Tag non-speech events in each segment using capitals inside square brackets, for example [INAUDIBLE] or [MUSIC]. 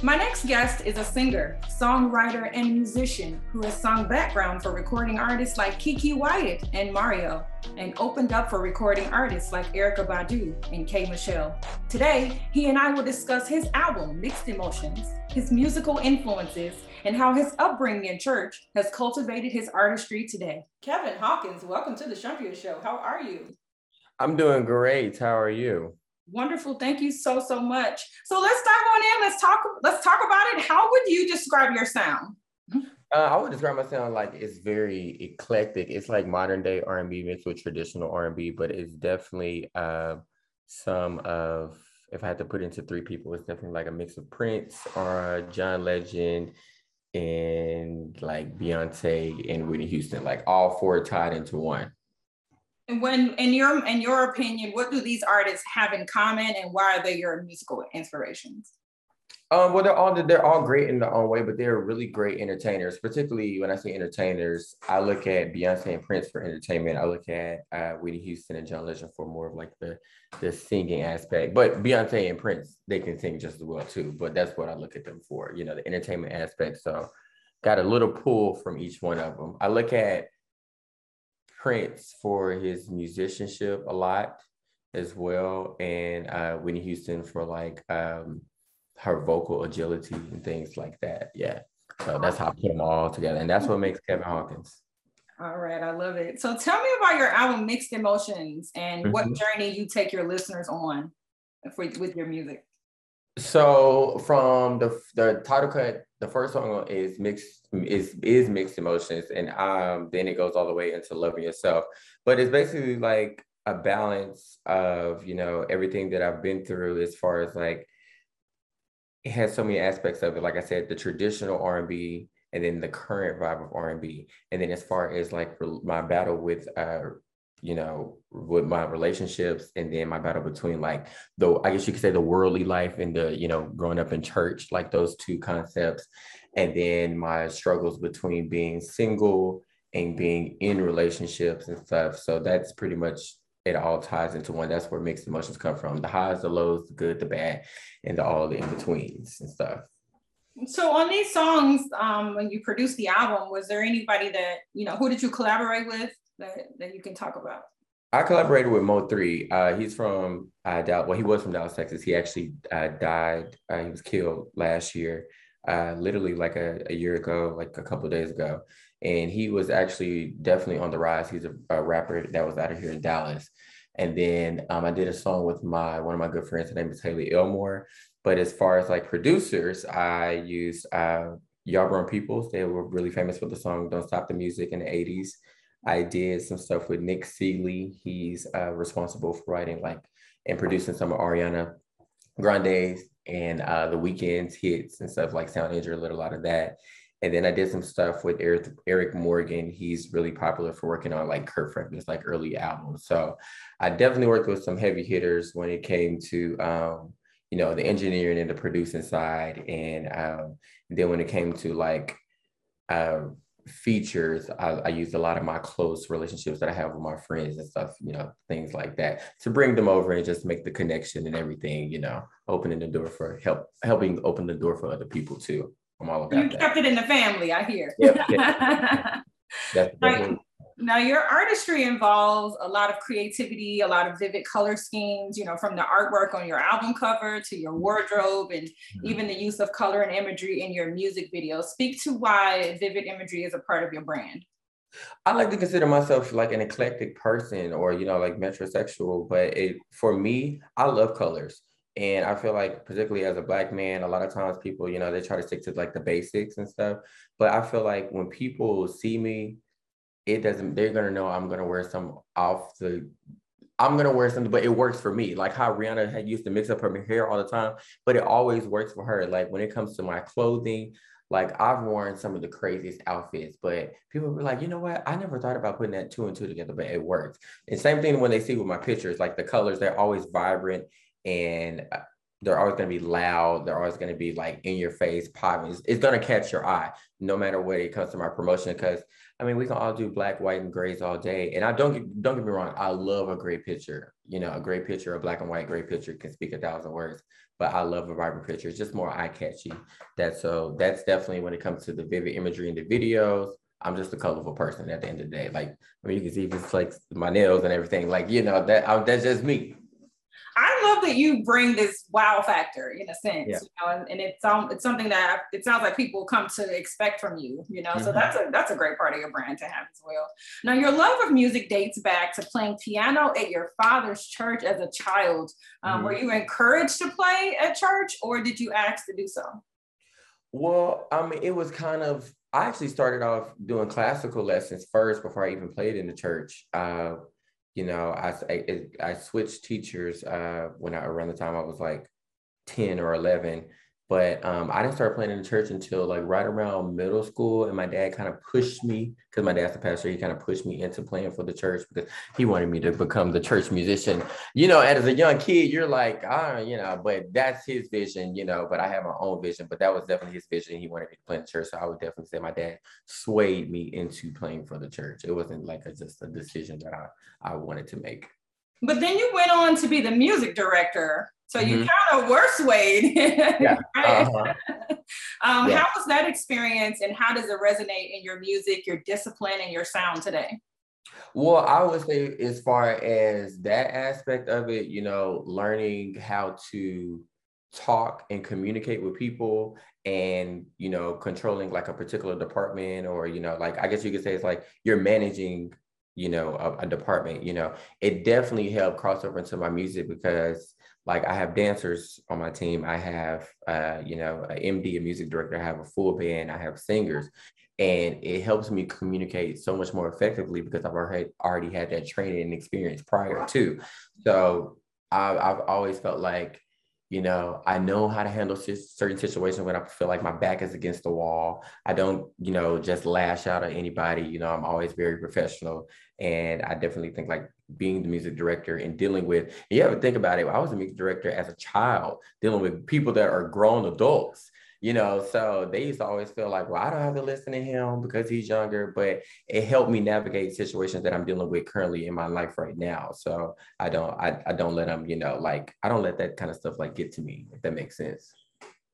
My next guest is a singer, songwriter, and musician who has sung background for recording artists like Keke Wyatt and Mario, and opened up for recording artists like Erykah Badu and K. Michelle. Today, he and I will discuss his album, Mixed Emotions, his musical influences, and how his upbringing in church has cultivated his artistry today. Kevin Hawkins, welcome to the Chundria Show. How are you? I'm doing great. How are you? Wonderful. Thank you so so much. So let's dive on in. Let's talk. Let's talk about it. How would you describe your sound? Uh, I would describe my sound like it's very eclectic. It's like modern day R and B mixed with traditional R and B, but it's definitely uh, some of. If I had to put into three people, it's definitely like a mix of Prince or John Legend and like Beyonce and Whitney Houston, like all four tied into one. When, in your in your opinion, what do these artists have in common, and why are they your musical inspirations? Um, well, they're all they're all great in their own way, but they're really great entertainers. Particularly when I say entertainers, I look at Beyonce and Prince for entertainment. I look at uh, Whitney Houston and John Legend for more of like the the singing aspect. But Beyonce and Prince, they can sing just as well too. But that's what I look at them for, you know, the entertainment aspect. So, got a little pull from each one of them. I look at Prince for his musicianship a lot as well, and uh, Whitney Houston for like um, her vocal agility and things like that. Yeah, so that's how I put them all together, and that's what makes Kevin Hawkins. All right, I love it. So tell me about your album Mixed Emotions and mm-hmm. what journey you take your listeners on for, with your music. So from the the title cut, the first song is mixed is is mixed emotions, and um then it goes all the way into loving yourself. But it's basically like a balance of you know everything that I've been through as far as like it has so many aspects of it. Like I said, the traditional R and B, and then the current vibe of R and B, and then as far as like my battle with uh you know, with my relationships and then my battle between like the I guess you could say the worldly life and the, you know, growing up in church, like those two concepts. And then my struggles between being single and being in relationships and stuff. So that's pretty much it all ties into one. That's where mixed emotions come from. The highs, the lows, the good, the bad, and the, all the in-betweens and stuff. So on these songs, um, when you produced the album, was there anybody that, you know, who did you collaborate with? That, that you can talk about? I collaborated with Mo3. Uh, he's from uh, Dallas. Well, he was from Dallas, Texas. He actually uh, died. Uh, he was killed last year, uh, literally like a, a year ago, like a couple days ago. And he was actually definitely on the rise. He's a, a rapper that was out of here in Dallas. And then um, I did a song with my one of my good friends. Her name is Haley Elmore. But as far as like producers, I used uh, Yarbrough Peoples. They were really famous for the song "Don't Stop the Music" in the '80s. I did some stuff with Nick Seeley. He's uh, responsible for writing like and producing some of Ariana Grande's and uh, the Weeknd's hits and stuff like Sound Injured, a lot of that. And then I did some stuff with Eric, Eric Morgan. He's really popular for working on like Kirk Franklin's like early albums. So I definitely worked with some heavy hitters when it came to um, you know the engineering and the producing side, and um, then when it came to like uh, features I, I used a lot of my close relationships that i have with my friends and stuff you know things like that to bring them over and just make the connection and everything you know opening the door for help helping open the door for other people too i'm all about you that. kept it in the family i hear yep, yep. [LAUGHS] That's now, your artistry involves a lot of creativity, a lot of vivid color schemes, you know, from the artwork on your album cover to your wardrobe and mm-hmm. even the use of color and imagery in your music videos. Speak to why vivid imagery is a part of your brand. I like to consider myself like an eclectic person or, you know, like metrosexual, but it for me, I love colors. And I feel like, particularly as a black man, a lot of times people, you know, they try to stick to like the basics and stuff. But I feel like when people see me it doesn't they're gonna know i'm gonna wear some off the i'm gonna wear something but it works for me like how rihanna had used to mix up her hair all the time but it always works for her like when it comes to my clothing like I've worn some of the craziest outfits, but people were like, you know what? I never thought about putting that two and two together, but it works. And same thing when they see with my pictures, like the colors, they're always vibrant and they're always going to be loud. They're always going to be like in your face, popping. It's, it's going to catch your eye, no matter what it comes to my promotion. Because I mean, we can all do black, white, and grays all day. And I don't get don't get me wrong. I love a great picture. You know, a great picture, a black and white great picture can speak a thousand words. But I love a vibrant picture. It's just more eye catchy. That so that's definitely when it comes to the vivid imagery in the videos. I'm just a colorful person at the end of the day. Like, I mean, you can see it's like my nails and everything. Like, you know, that I, that's just me. I love that you bring this wow factor in a sense, yeah. you know, and, and it's um it's something that it sounds like people come to expect from you, you know. Mm-hmm. So that's a that's a great part of your brand to have as well. Now, your love of music dates back to playing piano at your father's church as a child. Um, mm-hmm. Were you encouraged to play at church, or did you ask to do so? Well, I mean, it was kind of. I actually started off doing classical lessons first before I even played in the church. Uh, you know, I, I, I switched teachers uh, when I, around the time I was like 10 or 11. But um, I didn't start playing in the church until like right around middle school. And my dad kind of pushed me, because my dad's a pastor, he kind of pushed me into playing for the church because he wanted me to become the church musician. You know, as a young kid, you're like, ah, you know, but that's his vision, you know, but I have my own vision. But that was definitely his vision. He wanted me to play in the church. So I would definitely say my dad swayed me into playing for the church. It wasn't like a, just a decision that I, I wanted to make. But then you went on to be the music director so you mm-hmm. kind of were swayed. [LAUGHS] yeah. [LAUGHS] Uh-huh. um, yeah. How was that experience and how does it resonate in your music, your discipline, and your sound today? Well, I would say, as far as that aspect of it, you know, learning how to talk and communicate with people and you know controlling like a particular department or you know like i guess you could say it's like you're managing you know a, a department you know it definitely helped cross over into my music because like I have dancers on my team. I have, uh, you know, an MD, a music director. I have a full band. I have singers, and it helps me communicate so much more effectively because I've already already had that training and experience prior to. So I, I've always felt like you know, I know how to handle certain situations when I feel like my back is against the wall. I don't, you know, just lash out at anybody. You know, I'm always very professional. And I definitely think like being the music director and dealing with, you to think about it. I was a music director as a child, dealing with people that are grown adults you know so they used to always feel like well i don't have to listen to him because he's younger but it helped me navigate situations that i'm dealing with currently in my life right now. So i don't i, I don't let them you know like i don't let that kind of stuff like get to me if that makes sense.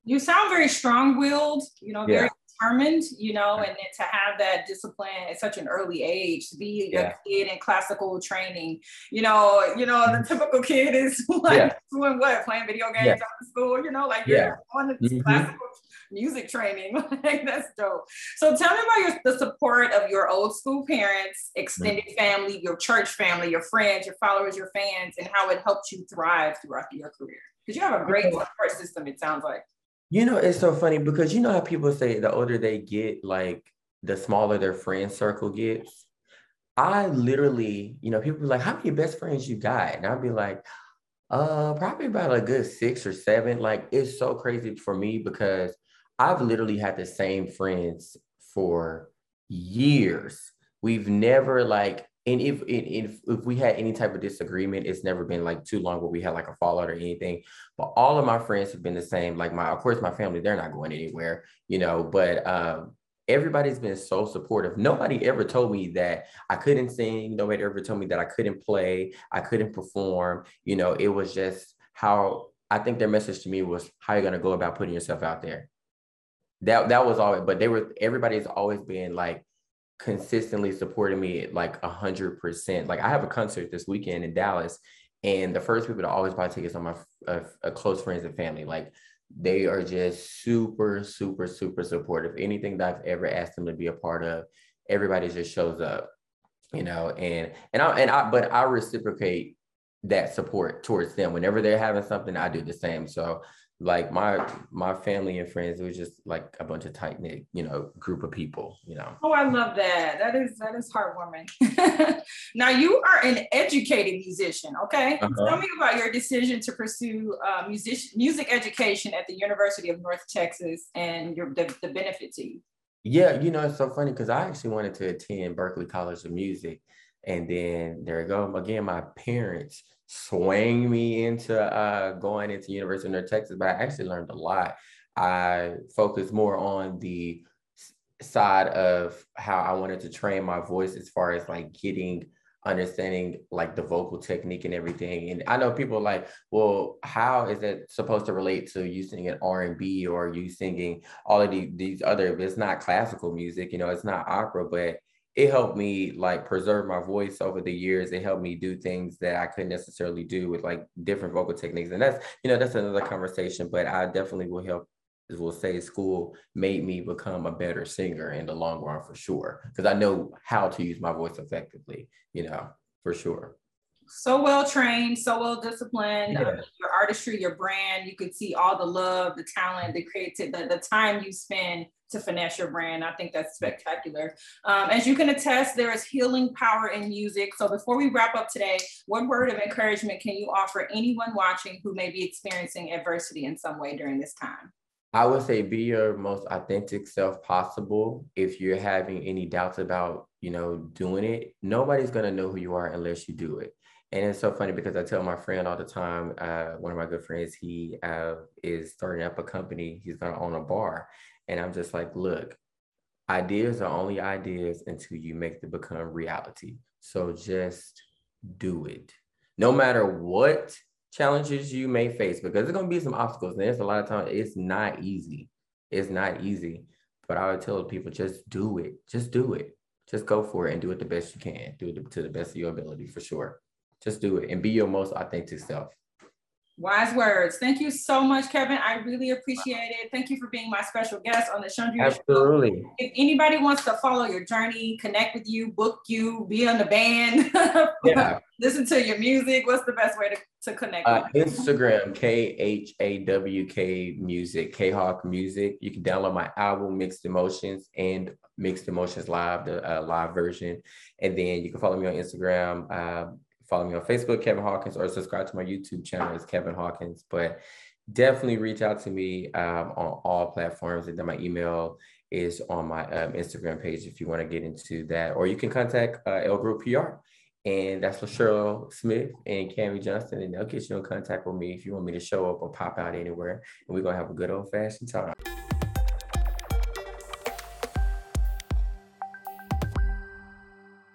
You sound very strong-willed you know very yeah determined, you know, and to have that discipline at such an early age, to be yeah. a kid in classical training, you know, you know, the mm-hmm. typical kid is [LAUGHS] like yeah. doing what, playing video games yeah. after school, you know, like you're on the mm-hmm. classical music training. [LAUGHS] like that's dope. So tell me about your the support of your old school parents, extended mm-hmm. family, your church family, your friends, your followers, your fans, and how it helped you thrive throughout your career. Because you have a great support system, it sounds like. You know, it's so funny because you know how people say the older they get, like the smaller their friend circle gets. I literally, you know, people be like, "How many best friends you got?" And I'd be like, "Uh, probably about a good six or seven. Like, it's so crazy for me because I've literally had the same friends for years. We've never like and if, if if we had any type of disagreement, it's never been like too long where we had like a fallout or anything. But all of my friends have been the same. Like my, of course, my family, they're not going anywhere, you know. But um, everybody's been so supportive. Nobody ever told me that I couldn't sing. Nobody ever told me that I couldn't play. I couldn't perform. You know, it was just how I think their message to me was how you're gonna go about putting yourself out there. That that was all. But they were everybody's always been like consistently supporting me like a hundred percent. Like I have a concert this weekend in Dallas, and the first people to always buy tickets are my uh, uh, close friends and family. Like they are just super, super, super supportive. Anything that I've ever asked them to be a part of, everybody just shows up. You know, and and I and I, but I reciprocate that support towards them whenever they're having something. I do the same. So like my my family and friends it was just like a bunch of tight knit you know group of people you know oh i love that that is that is heartwarming [LAUGHS] now you are an educated musician okay uh-huh. tell me about your decision to pursue uh, music music education at the university of north texas and your the, the benefit to you yeah you know it's so funny because i actually wanted to attend Berklee college of music And then there you go. Again, my parents swang me into uh, going into University of North Texas, but I actually learned a lot. I focused more on the side of how I wanted to train my voice as far as like getting understanding like the vocal technique and everything. And I know people like, well, how is that supposed to relate to you singing R&B or you singing all of the, these other, it's not classical music, you know, it's not opera, but it helped me like preserve my voice over the years. It helped me do things that I couldn't necessarily do with like different vocal techniques. And that's, you know, that's another conversation, but I definitely will help will say school made me become a better singer in the long run for sure. Because I know how to use my voice effectively, you know, for sure so well trained, so well disciplined. Yeah. Um, your artistry, your brand, you could see all the love, the talent, the creative, the, the time you spend to finesse your brand. I think that's spectacular. Um, as you can attest, there is healing power in music. So before we wrap up today, what word of encouragement can you offer anyone watching who may be experiencing adversity in some way during this time? I would say be your most authentic self possible. If you're having any doubts about, you know, doing it, nobody's gonna know who you are unless you do it. And it's so funny because I tell my friend all the time, uh, one of my good friends, he uh, is starting up a company. He's going to own a bar. And I'm just like, look, ideas are only ideas until you make them become reality. So just do it. No matter what challenges you may face, because there's going to be some obstacles. And there's a lot of times it's not easy. It's not easy. But I would tell people just do it. Just do it. Just go for it and do it the best you can. Do it to the best of your ability for sure. Just do it and be your most authentic self. Wise words. Thank you so much, Kevin. I really appreciate it. Thank you for being my special guest on the Chundria Absolutely. Show. If anybody wants to follow your journey, connect with you, book you, be on the band, [LAUGHS] yeah. listen to your music, what's the best way to, to connect? Uh, Instagram, K H A W K Music, K Hawk Music. You can download my album, Mixed Emotions, and Mixed Emotions Live, the uh, live version. And then you can follow me on Instagram. Uh, follow me on Facebook, Kevin Hawkins, or subscribe to my YouTube channel, it's Kevin Hawkins. But definitely reach out to me um, on all platforms. And then my email is on my um, Instagram page if you want to get into that. Or you can contact uh, L Group PR. And that's for Cheryl Smith and Cami Johnston. And they'll get you in contact with me if you want me to show up or pop out anywhere. And we're going to have a good old fashioned time.